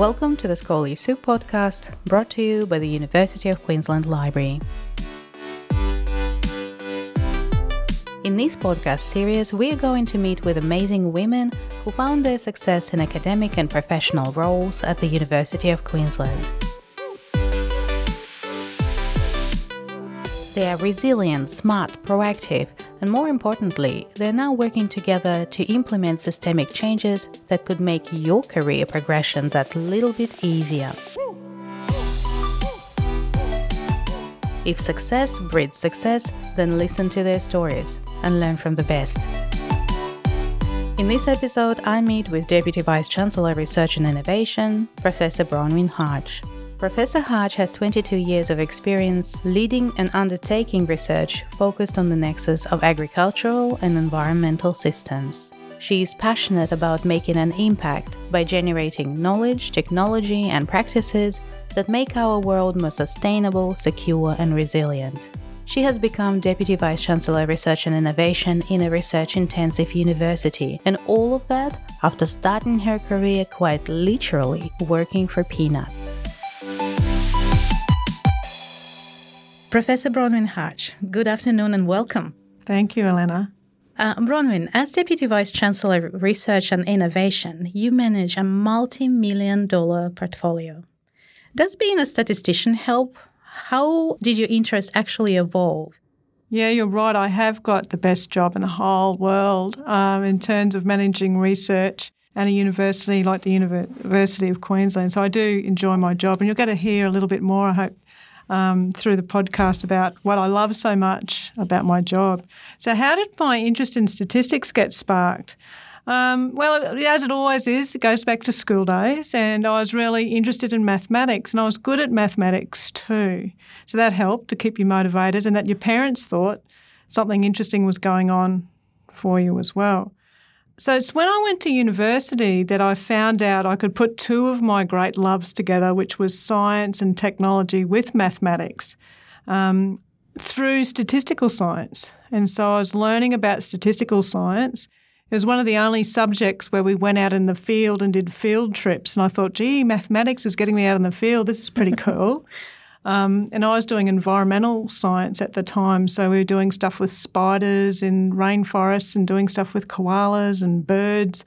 Welcome to the Scholarly Soup podcast, brought to you by the University of Queensland Library. In this podcast series, we are going to meet with amazing women who found their success in academic and professional roles at the University of Queensland. They are resilient, smart, proactive, and more importantly, they're now working together to implement systemic changes that could make your career progression that little bit easier. If success breeds success, then listen to their stories and learn from the best. In this episode, I meet with Deputy Vice Chancellor Research and Innovation, Professor Bronwyn Harch. Professor Harch has 22 years of experience leading and undertaking research focused on the nexus of agricultural and environmental systems. She is passionate about making an impact by generating knowledge, technology, and practices that make our world more sustainable, secure, and resilient. She has become Deputy Vice Chancellor Research and Innovation in a research intensive university, and all of that after starting her career quite literally working for peanuts. Professor Bronwyn Harch, good afternoon and welcome. Thank you, Elena. Uh, Bronwyn, as Deputy Vice Chancellor of Research and Innovation, you manage a multi million dollar portfolio. Does being a statistician help? How did your interest actually evolve? Yeah, you're right. I have got the best job in the whole world um, in terms of managing research at a university like the University of Queensland. So I do enjoy my job, and you'll get to hear a little bit more, I hope, um, through the podcast about what I love so much about my job. So, how did my interest in statistics get sparked? Um, well, as it always is, it goes back to school days, and I was really interested in mathematics, and I was good at mathematics too. So that helped to keep you motivated, and that your parents thought something interesting was going on for you as well. So it's when I went to university that I found out I could put two of my great loves together, which was science and technology with mathematics, um, through statistical science. And so I was learning about statistical science. It was one of the only subjects where we went out in the field and did field trips. And I thought, gee, mathematics is getting me out in the field. This is pretty cool. Um, and I was doing environmental science at the time. So we were doing stuff with spiders in rainforests and doing stuff with koalas and birds.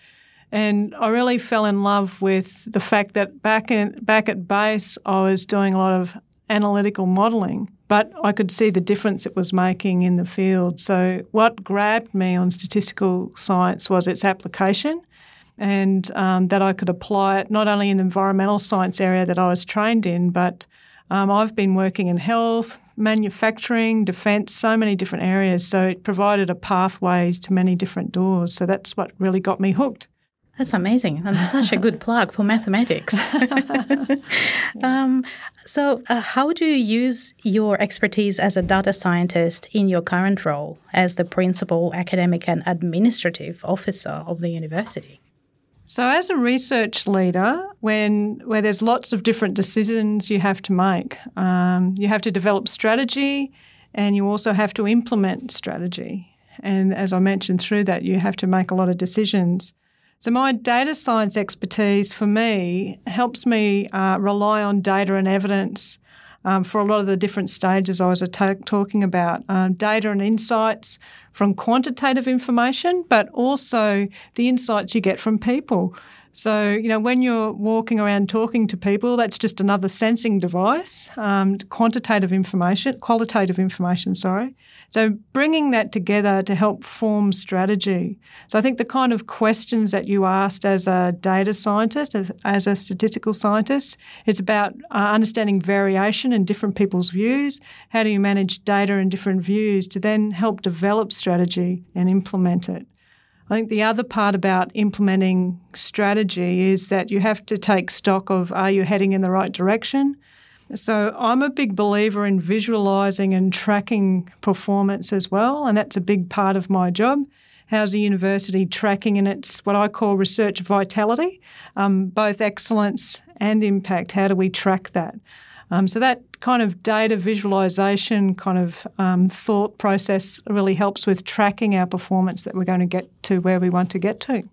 And I really fell in love with the fact that back in back at base, I was doing a lot of analytical modelling, but I could see the difference it was making in the field. So what grabbed me on statistical science was its application, and um, that I could apply it not only in the environmental science area that I was trained in, but um, I've been working in health, manufacturing, defence, so many different areas. So it provided a pathway to many different doors. So that's what really got me hooked. That's amazing and such a good plug for mathematics. um, so, uh, how do you use your expertise as a data scientist in your current role as the principal academic and administrative officer of the university? So, as a research leader, when where there's lots of different decisions you have to make, um, you have to develop strategy, and you also have to implement strategy. And as I mentioned, through that, you have to make a lot of decisions. So, my data science expertise for me helps me uh, rely on data and evidence um, for a lot of the different stages I was ta- talking about um, data and insights from quantitative information, but also the insights you get from people. So, you know, when you're walking around talking to people, that's just another sensing device, um, quantitative information, qualitative information, sorry. So, bringing that together to help form strategy. So, I think the kind of questions that you asked as a data scientist, as, as a statistical scientist, it's about uh, understanding variation in different people's views. How do you manage data and different views to then help develop strategy and implement it? I think the other part about implementing strategy is that you have to take stock of are you heading in the right direction? So I'm a big believer in visualizing and tracking performance as well, and that's a big part of my job. How's the university tracking in its what I call research vitality, um, both excellence and impact? How do we track that? Um, so that kind of data visualization kind of um, thought process really helps with tracking our performance that we're going to get to where we want to get to.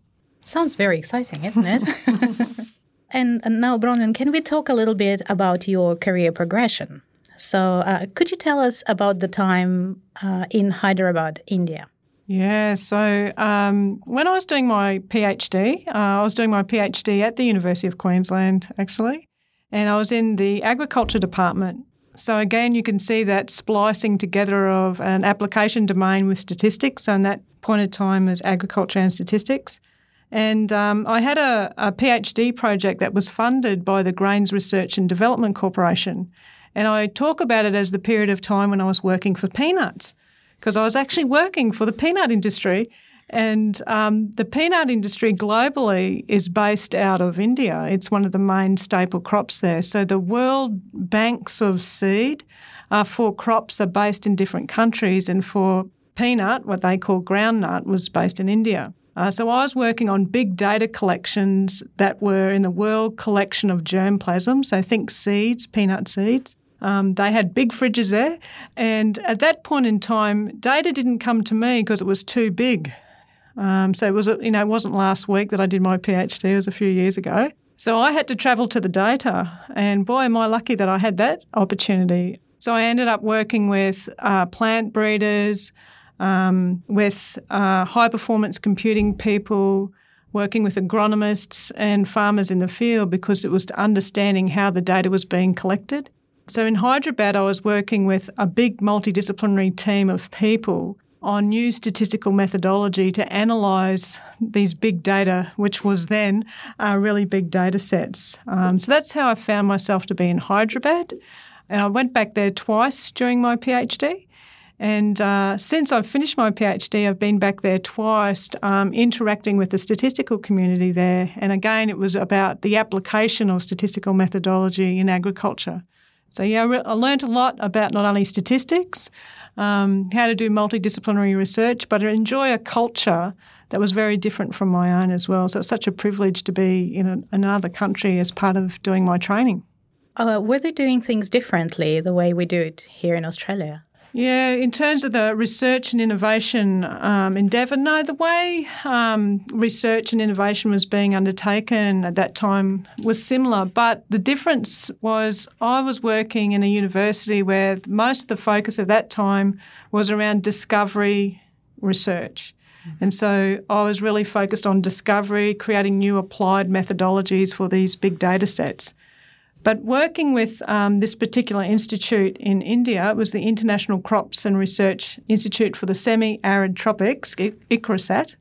Sounds very exciting, isn't it? And, and now, Bronwyn, can we talk a little bit about your career progression? So, uh, could you tell us about the time uh, in Hyderabad, India? Yeah, so um, when I was doing my PhD, uh, I was doing my PhD at the University of Queensland, actually, and I was in the agriculture department. So again, you can see that splicing together of an application domain with statistics. In that point of time, as agriculture and statistics. And um, I had a, a PhD project that was funded by the Grains Research and Development Corporation. And I talk about it as the period of time when I was working for peanuts, because I was actually working for the peanut industry. And um, the peanut industry globally is based out of India. It's one of the main staple crops there. So the world banks of seed uh, for crops are based in different countries, and for peanut, what they call groundnut, was based in India. Uh, so I was working on big data collections that were in the world collection of germplasm. So think seeds, peanut seeds. Um, they had big fridges there, and at that point in time, data didn't come to me because it was too big. Um, so it was, you know, it wasn't last week that I did my PhD. It was a few years ago. So I had to travel to the data, and boy, am I lucky that I had that opportunity. So I ended up working with uh, plant breeders, um, with uh, high performance computing people, working with agronomists and farmers in the field because it was understanding how the data was being collected. So in Hyderabad, I was working with a big multidisciplinary team of people on new statistical methodology to analyse these big data, which was then uh, really big data sets. Um, so that's how I found myself to be in Hyderabad. And I went back there twice during my PhD. And uh, since I've finished my PhD, I've been back there twice, um, interacting with the statistical community there. And again, it was about the application of statistical methodology in agriculture. So, yeah, I, re- I learned a lot about not only statistics, um, how to do multidisciplinary research, but enjoy a culture that was very different from my own as well. So, it's such a privilege to be in a, another country as part of doing my training. Uh, were they doing things differently the way we do it here in Australia? Yeah, in terms of the research and innovation um, endeavour, no, the way um, research and innovation was being undertaken at that time was similar. But the difference was I was working in a university where most of the focus at that time was around discovery research. And so I was really focused on discovery, creating new applied methodologies for these big data sets. But working with um, this particular institute in India, it was the International Crops and Research Institute for the Semi-Arid Tropics, ICRISAT.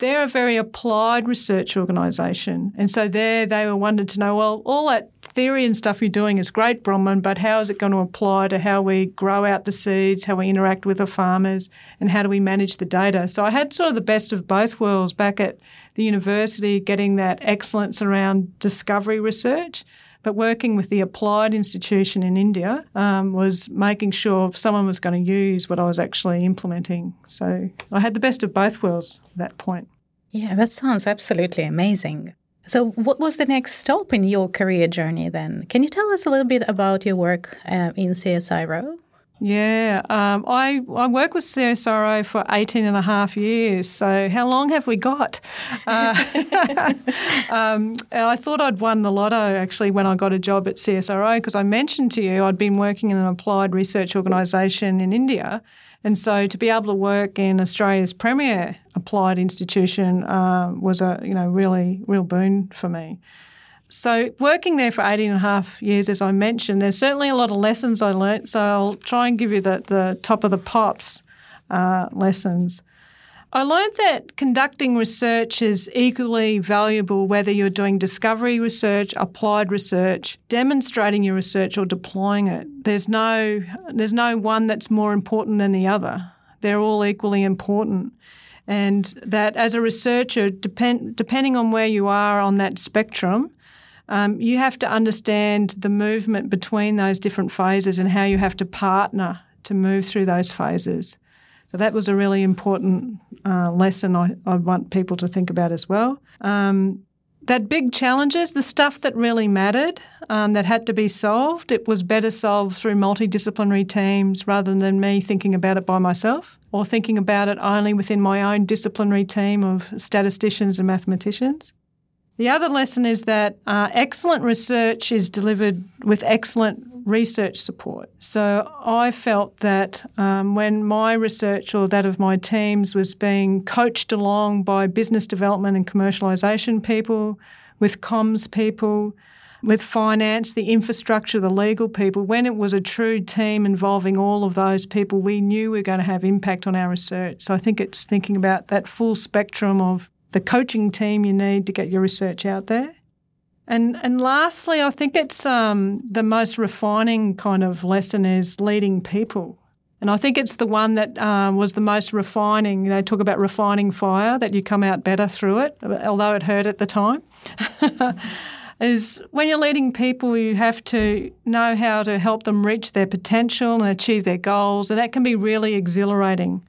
They're a very applied research organisation. And so there they were wanted to know, well, all that theory and stuff you're doing is great, Bronwyn, but how is it going to apply to how we grow out the seeds, how we interact with the farmers, and how do we manage the data? So I had sort of the best of both worlds back at the university, getting that excellence around discovery research – but working with the applied institution in India um, was making sure someone was going to use what I was actually implementing. So I had the best of both worlds at that point. Yeah, that sounds absolutely amazing. So, what was the next stop in your career journey then? Can you tell us a little bit about your work uh, in CSIRO? Yeah, um, I, I work with CSIRO for 18 and a half years. So, how long have we got? Uh, um, I thought I'd won the lotto actually when I got a job at CSIRO because I mentioned to you I'd been working in an applied research organisation in India. And so to be able to work in Australia's premier applied institution uh, was a you know really real boon for me. So, working there for 18 and a half years, as I mentioned, there's certainly a lot of lessons I learnt. So, I'll try and give you the, the top of the pops uh, lessons. I learned that conducting research is equally valuable whether you're doing discovery research, applied research, demonstrating your research, or deploying it. There's no, there's no one that's more important than the other. They're all equally important. And that as a researcher, depend, depending on where you are on that spectrum, um, you have to understand the movement between those different phases and how you have to partner to move through those phases. So that was a really important uh, lesson I, I, want people to think about as well. Um, that big challenges, the stuff that really mattered, um, that had to be solved, it was better solved through multidisciplinary teams rather than me thinking about it by myself or thinking about it only within my own disciplinary team of statisticians and mathematicians. The other lesson is that uh, excellent research is delivered with excellent research support. So I felt that um, when my research or that of my teams was being coached along by business development and commercialisation people, with comms people, with finance, the infrastructure, the legal people, when it was a true team involving all of those people, we knew we were going to have impact on our research. So I think it's thinking about that full spectrum of the coaching team you need to get your research out there. And and lastly, I think it's um, the most refining kind of lesson is leading people. And I think it's the one that um, was the most refining. You know, talk about refining fire, that you come out better through it, although it hurt at the time. is when you're leading people, you have to know how to help them reach their potential and achieve their goals, and that can be really exhilarating.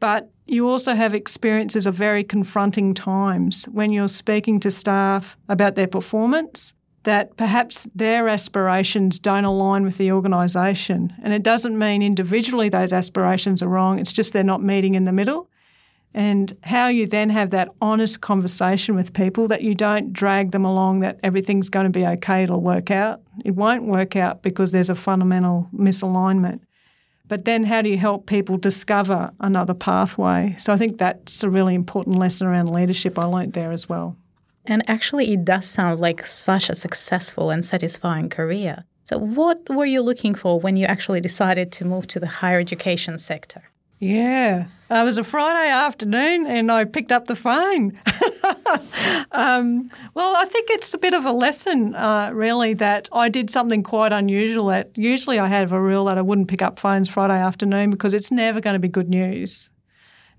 But you also have experiences of very confronting times when you're speaking to staff about their performance, that perhaps their aspirations don't align with the organisation. And it doesn't mean individually those aspirations are wrong, it's just they're not meeting in the middle and how you then have that honest conversation with people that you don't drag them along that everything's going to be okay, it'll work out. It won't work out because there's a fundamental misalignment. But then how do you help people discover another pathway? So I think that's a really important lesson around leadership I learnt there as well. And actually, it does sound like such a successful and satisfying career. So, what were you looking for when you actually decided to move to the higher education sector? Yeah, it was a Friday afternoon and I picked up the phone. um, well, I think it's a bit of a lesson, uh, really, that I did something quite unusual. That usually I have a rule that I wouldn't pick up phones Friday afternoon because it's never going to be good news.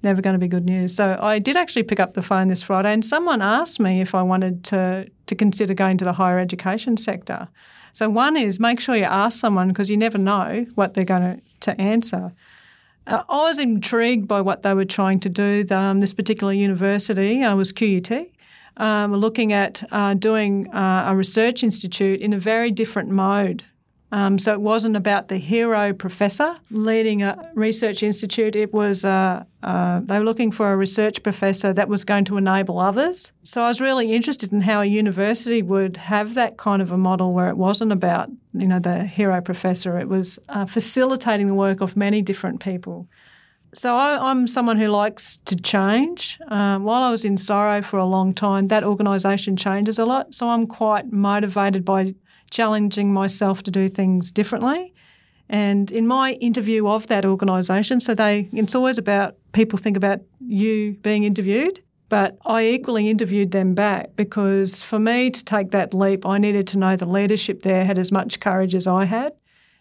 Never going to be good news. So I did actually pick up the phone this Friday, and someone asked me if I wanted to to consider going to the higher education sector. So one is make sure you ask someone because you never know what they're going to, to answer. Uh, I was intrigued by what they were trying to do. Um, this particular university uh, was QUT. Um, looking at uh, doing uh, a research institute in a very different mode um, so it wasn't about the hero professor leading a research institute. It was uh, uh, they were looking for a research professor that was going to enable others. So I was really interested in how a university would have that kind of a model where it wasn't about you know the hero professor. It was uh, facilitating the work of many different people. So I, am someone who likes to change. Um, while I was in CSIRO for a long time, that organisation changes a lot. So I'm quite motivated by challenging myself to do things differently. And in my interview of that organisation, so they it's always about people think about you being interviewed, but I equally interviewed them back because for me to take that leap, I needed to know the leadership there had as much courage as I had.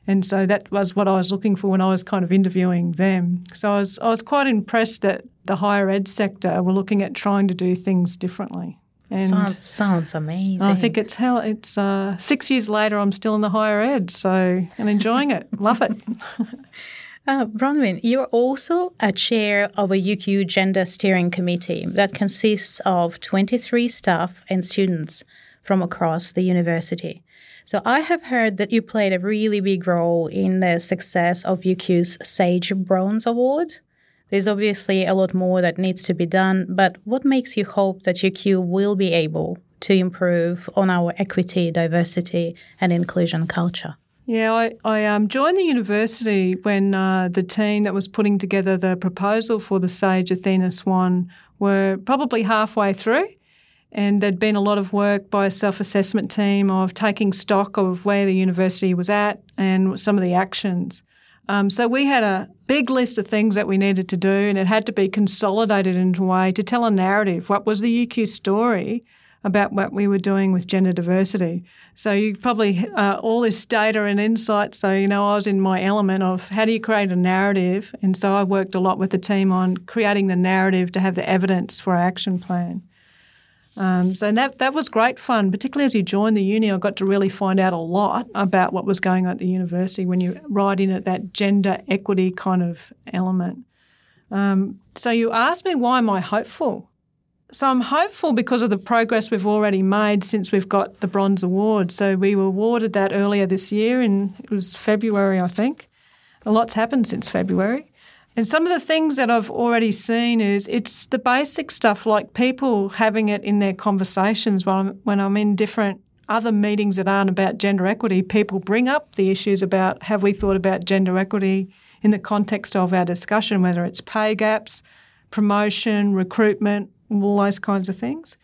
And so that was what I was looking for when I was kind of interviewing them. So I was I was quite impressed that the higher ed sector were looking at trying to do things differently. And sounds, sounds amazing. I think it's how it's uh, six years later. I'm still in the higher ed, so I'm enjoying it. Love it. Uh, Bronwyn, you're also a chair of a UQ Gender Steering Committee that consists of 23 staff and students from across the university. So I have heard that you played a really big role in the success of UQ's Sage Bronze Award. There's obviously a lot more that needs to be done, but what makes you hope that UQ will be able to improve on our equity, diversity, and inclusion culture? Yeah, I, I um, joined the university when uh, the team that was putting together the proposal for the Sage Athena Swan were probably halfway through. And there'd been a lot of work by a self assessment team of taking stock of where the university was at and some of the actions. Um, so we had a big list of things that we needed to do, and it had to be consolidated into a way to tell a narrative. What was the UQ story about what we were doing with gender diversity? So you probably uh, all this data and insight. So you know, I was in my element of how do you create a narrative, and so I worked a lot with the team on creating the narrative to have the evidence for our action plan. Um, so that that was great fun, particularly as you joined the uni. I got to really find out a lot about what was going on at the university when you ride in at that gender equity kind of element. Um, so you asked me why am I hopeful? So I'm hopeful because of the progress we've already made since we've got the bronze award. So we were awarded that earlier this year, and it was February, I think. A lot's happened since February. And some of the things that I've already seen is it's the basic stuff like people having it in their conversations when I'm, when I'm in different other meetings that aren't about gender equity, people bring up the issues about have we thought about gender equity in the context of our discussion, whether it's pay gaps, promotion, recruitment, all those kinds of things.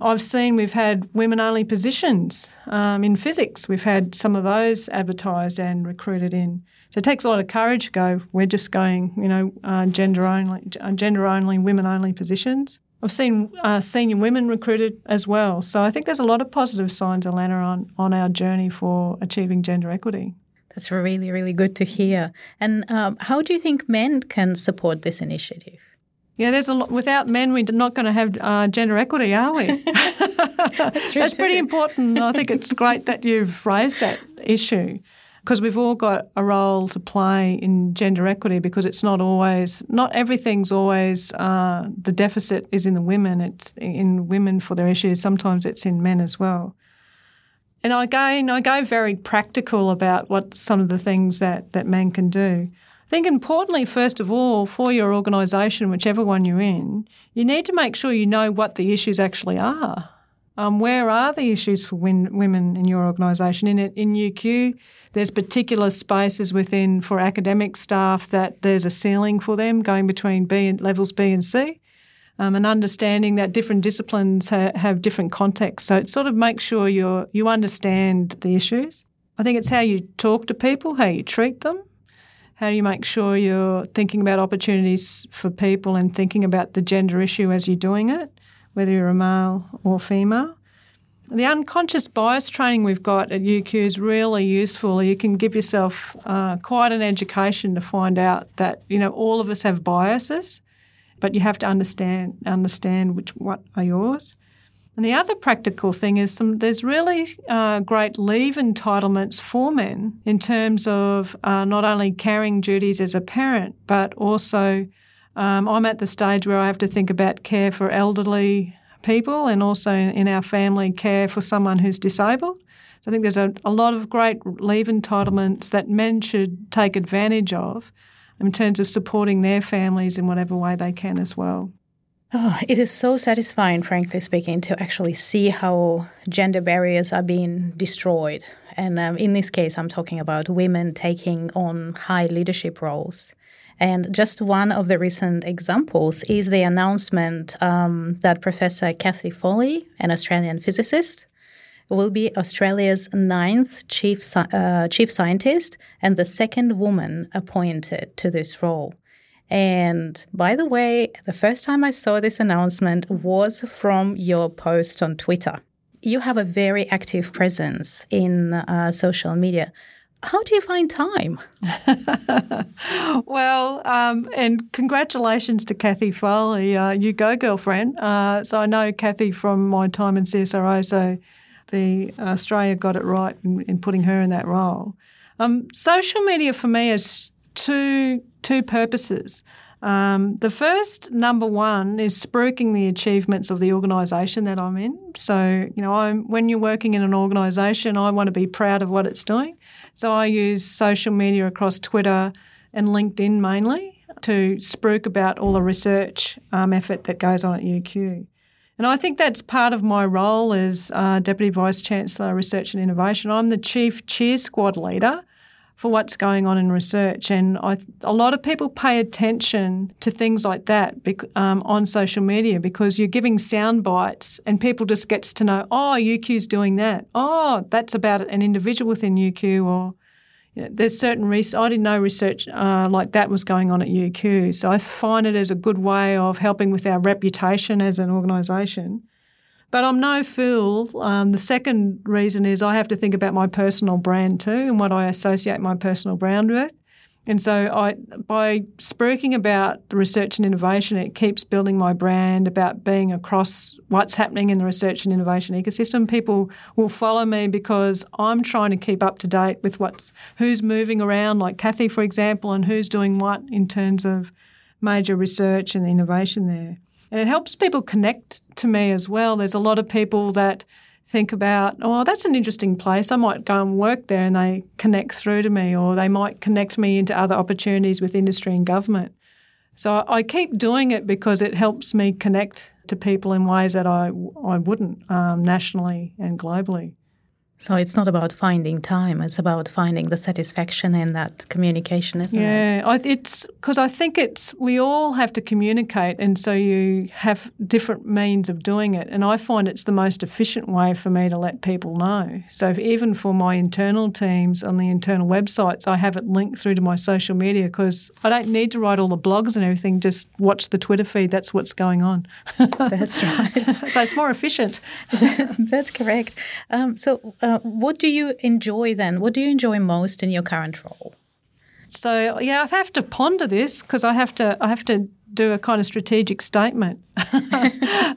I've seen we've had women only positions um, in physics. We've had some of those advertised and recruited in. So it takes a lot of courage to go, we're just going, you know, uh, gender only, uh, gender only, women only positions. I've seen uh, senior women recruited as well. So I think there's a lot of positive signs, Alana, on, on our journey for achieving gender equity. That's really, really good to hear. And um, how do you think men can support this initiative? Yeah, there's a lot. Without men, we're not going to have uh, gender equity, are we? That's, That's pretty important. I think it's great that you've raised that issue because we've all got a role to play in gender equity because it's not always, not everything's always, uh, the deficit is in the women, it's in women for their issues. Sometimes it's in men as well. And again, I go very practical about what some of the things that, that men can do. Think importantly, first of all, for your organisation, whichever one you're in, you need to make sure you know what the issues actually are. Um, where are the issues for win- women in your organisation? In in UQ, there's particular spaces within for academic staff that there's a ceiling for them going between B and levels B and C um, and understanding that different disciplines ha- have different contexts. So it sort of makes sure you you understand the issues. I think it's how you talk to people, how you treat them, how do you make sure you're thinking about opportunities for people and thinking about the gender issue as you're doing it, whether you're a male or female. The unconscious bias training we've got at UQ is really useful. You can give yourself uh, quite an education to find out that you know all of us have biases but you have to understand understand which what are yours. And the other practical thing is some, there's really uh, great leave entitlements for men in terms of uh, not only carrying duties as a parent, but also um, I'm at the stage where I have to think about care for elderly people and also in, in our family care for someone who's disabled. So I think there's a, a lot of great leave entitlements that men should take advantage of in terms of supporting their families in whatever way they can as well. Oh, it is so satisfying, frankly speaking, to actually see how gender barriers are being destroyed. And um, in this case, I'm talking about women taking on high leadership roles. And just one of the recent examples is the announcement um, that Professor Cathy Foley, an Australian physicist, will be Australia's ninth chief, uh, chief scientist and the second woman appointed to this role. And by the way, the first time I saw this announcement was from your post on Twitter. You have a very active presence in uh, social media. How do you find time? well, um, and congratulations to Cathy Foley. Uh, you go, girlfriend. Uh, so I know Cathy from my time in CSIRO, so the Australia got it right in, in putting her in that role. Um, social media for me is two two purposes. Um, the first, number one, is spruiking the achievements of the organisation that I'm in. So, you know, I'm, when you're working in an organisation, I want to be proud of what it's doing. So I use social media across Twitter and LinkedIn mainly to spruik about all the research um, effort that goes on at UQ. And I think that's part of my role as uh, Deputy Vice Chancellor Research and Innovation. I'm the Chief Cheer Squad leader for what's going on in research. And I, a lot of people pay attention to things like that um, on social media because you're giving sound bites and people just gets to know, oh, UQ's doing that. Oh, that's about an individual within UQ or you know, there's certain research. I didn't know research uh, like that was going on at UQ. So I find it as a good way of helping with our reputation as an organisation. But I'm no fool. Um, the second reason is I have to think about my personal brand too and what I associate my personal brand with. And so I, by speaking about research and innovation, it keeps building my brand about being across what's happening in the research and innovation ecosystem. People will follow me because I'm trying to keep up to date with what's who's moving around, like Cathy, for example, and who's doing what in terms of major research and innovation there. And it helps people connect to me as well. There's a lot of people that think about, oh, that's an interesting place. I might go and work there and they connect through to me, or they might connect me into other opportunities with industry and government. So I keep doing it because it helps me connect to people in ways that I, I wouldn't um, nationally and globally. So it's not about finding time; it's about finding the satisfaction in that communication, isn't yeah, it? Yeah, it's because I think it's we all have to communicate, and so you have different means of doing it. And I find it's the most efficient way for me to let people know. So even for my internal teams on the internal websites, I have it linked through to my social media because I don't need to write all the blogs and everything. Just watch the Twitter feed. That's what's going on. That's right. so it's more efficient. That's correct. Um, so. Uh, what do you enjoy then? What do you enjoy most in your current role? So yeah, I have to ponder this because I have to I have to do a kind of strategic statement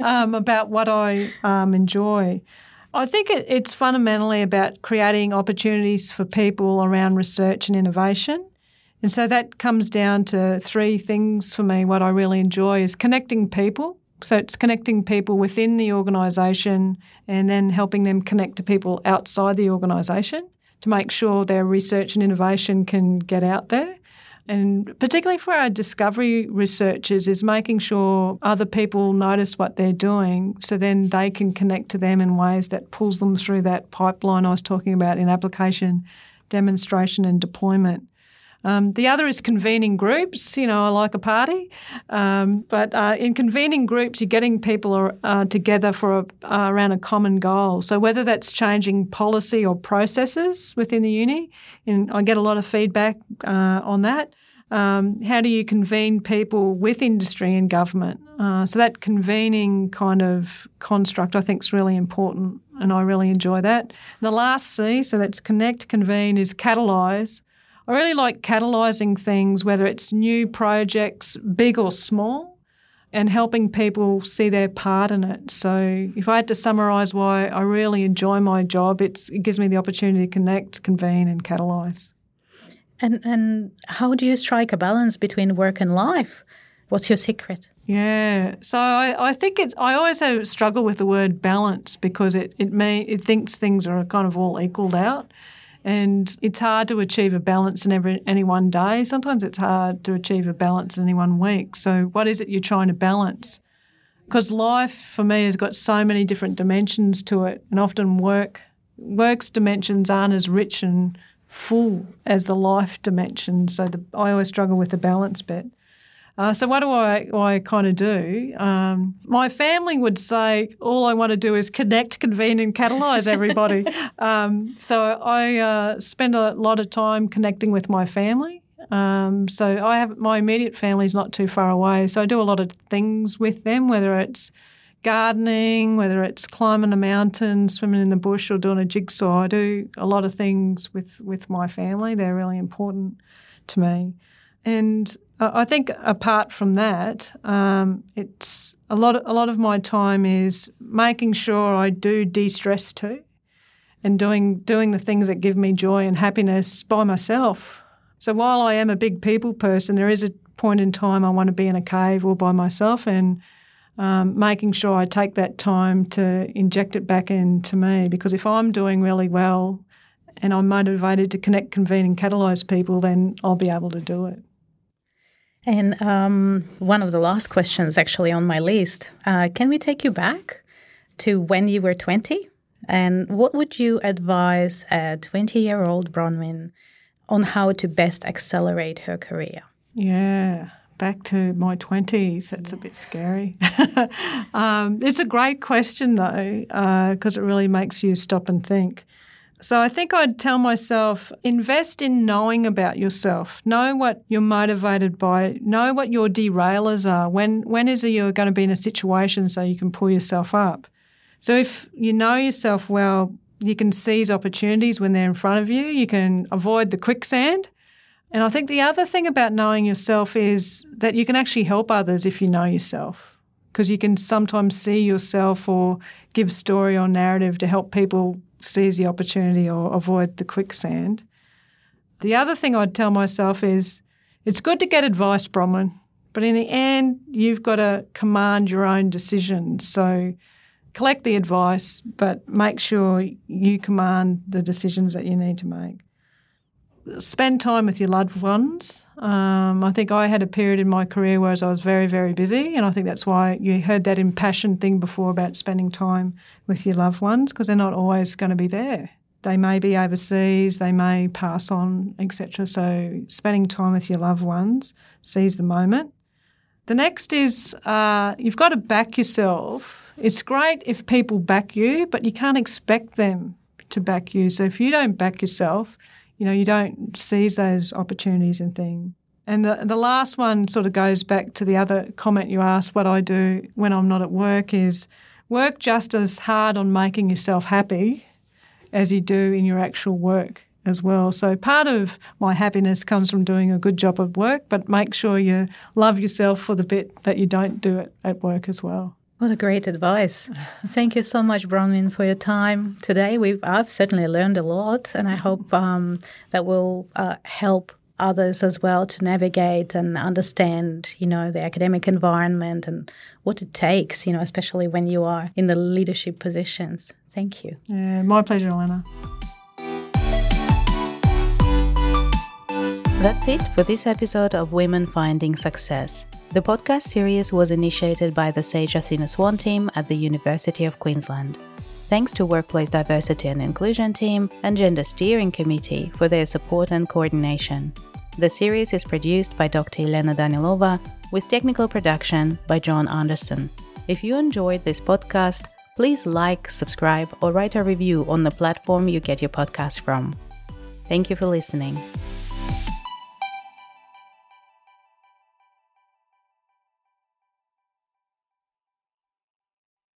um, about what I um, enjoy. I think it, it's fundamentally about creating opportunities for people around research and innovation. And so that comes down to three things for me. What I really enjoy is connecting people so it's connecting people within the organisation and then helping them connect to people outside the organisation to make sure their research and innovation can get out there. And particularly for our discovery researchers, is making sure other people notice what they're doing so then they can connect to them in ways that pulls them through that pipeline I was talking about in application, demonstration, and deployment. Um, the other is convening groups. You know, I like a party, um, but uh, in convening groups, you're getting people uh, together for a, uh, around a common goal. So whether that's changing policy or processes within the uni, and I get a lot of feedback uh, on that. Um, how do you convene people with industry and government? Uh, so that convening kind of construct, I think, is really important, and I really enjoy that. The last C, so that's connect, convene, is catalyse. I really like catalysing things, whether it's new projects, big or small, and helping people see their part in it. So, if I had to summarise why I really enjoy my job, it gives me the opportunity to connect, convene, and catalyse. And and how do you strike a balance between work and life? What's your secret? Yeah, so I, I think it. I always have struggle with the word balance because it it may it thinks things are kind of all equaled out. And it's hard to achieve a balance in every, any one day. Sometimes it's hard to achieve a balance in any one week. So, what is it you're trying to balance? Because life for me has got so many different dimensions to it, and often work work's dimensions aren't as rich and full as the life dimension. So, the, I always struggle with the balance bit. Uh, so what do I, I kind of do? Um, my family would say all I want to do is connect, convene, and catalyse everybody. um, so I uh, spend a lot of time connecting with my family. Um, so I have my immediate family is not too far away, so I do a lot of things with them, whether it's gardening, whether it's climbing a mountain, swimming in the bush, or doing a jigsaw. I do a lot of things with with my family. They're really important to me, and I think apart from that, um, it's a lot. A lot of my time is making sure I do de-stress too, and doing doing the things that give me joy and happiness by myself. So while I am a big people person, there is a point in time I want to be in a cave or by myself, and um, making sure I take that time to inject it back into me. Because if I'm doing really well, and I'm motivated to connect, convene, and catalyse people, then I'll be able to do it. And um, one of the last questions, actually, on my list uh, can we take you back to when you were 20? And what would you advise a 20 year old Bronwyn on how to best accelerate her career? Yeah, back to my 20s. That's a bit scary. um, it's a great question, though, because uh, it really makes you stop and think. So I think I'd tell myself invest in knowing about yourself. Know what you're motivated by. Know what your derailers are. When when is it you're going to be in a situation so you can pull yourself up? So if you know yourself well, you can seize opportunities when they're in front of you. You can avoid the quicksand. And I think the other thing about knowing yourself is that you can actually help others if you know yourself. Because you can sometimes see yourself or give story or narrative to help people seize the opportunity or avoid the quicksand. The other thing I'd tell myself is it's good to get advice, Bronwyn, but in the end, you've got to command your own decisions. So collect the advice, but make sure you command the decisions that you need to make. Spend time with your loved ones. Um, I think I had a period in my career where I was very, very busy, and I think that's why you heard that impassioned thing before about spending time with your loved ones because they're not always going to be there. They may be overseas, they may pass on, etc. So, spending time with your loved ones, seize the moment. The next is uh, you've got to back yourself. It's great if people back you, but you can't expect them to back you. So if you don't back yourself, you know, you don't seize those opportunities and things. And the, the last one sort of goes back to the other comment you asked what I do when I'm not at work is work just as hard on making yourself happy as you do in your actual work as well. So part of my happiness comes from doing a good job at work, but make sure you love yourself for the bit that you don't do it at work as well. What a great advice. Thank you so much, Bronwyn, for your time today. We've, I've certainly learned a lot, and I hope um, that will uh, help others as well to navigate and understand, you know, the academic environment and what it takes, you know, especially when you are in the leadership positions. Thank you. Yeah, my pleasure, Elena. That's it for this episode of Women Finding Success. The podcast series was initiated by the Sage Athena Swan team at the University of Queensland. Thanks to Workplace Diversity and Inclusion team and Gender Steering Committee for their support and coordination. The series is produced by Dr. Elena Danilova with technical production by John Anderson. If you enjoyed this podcast, please like, subscribe, or write a review on the platform you get your podcast from. Thank you for listening.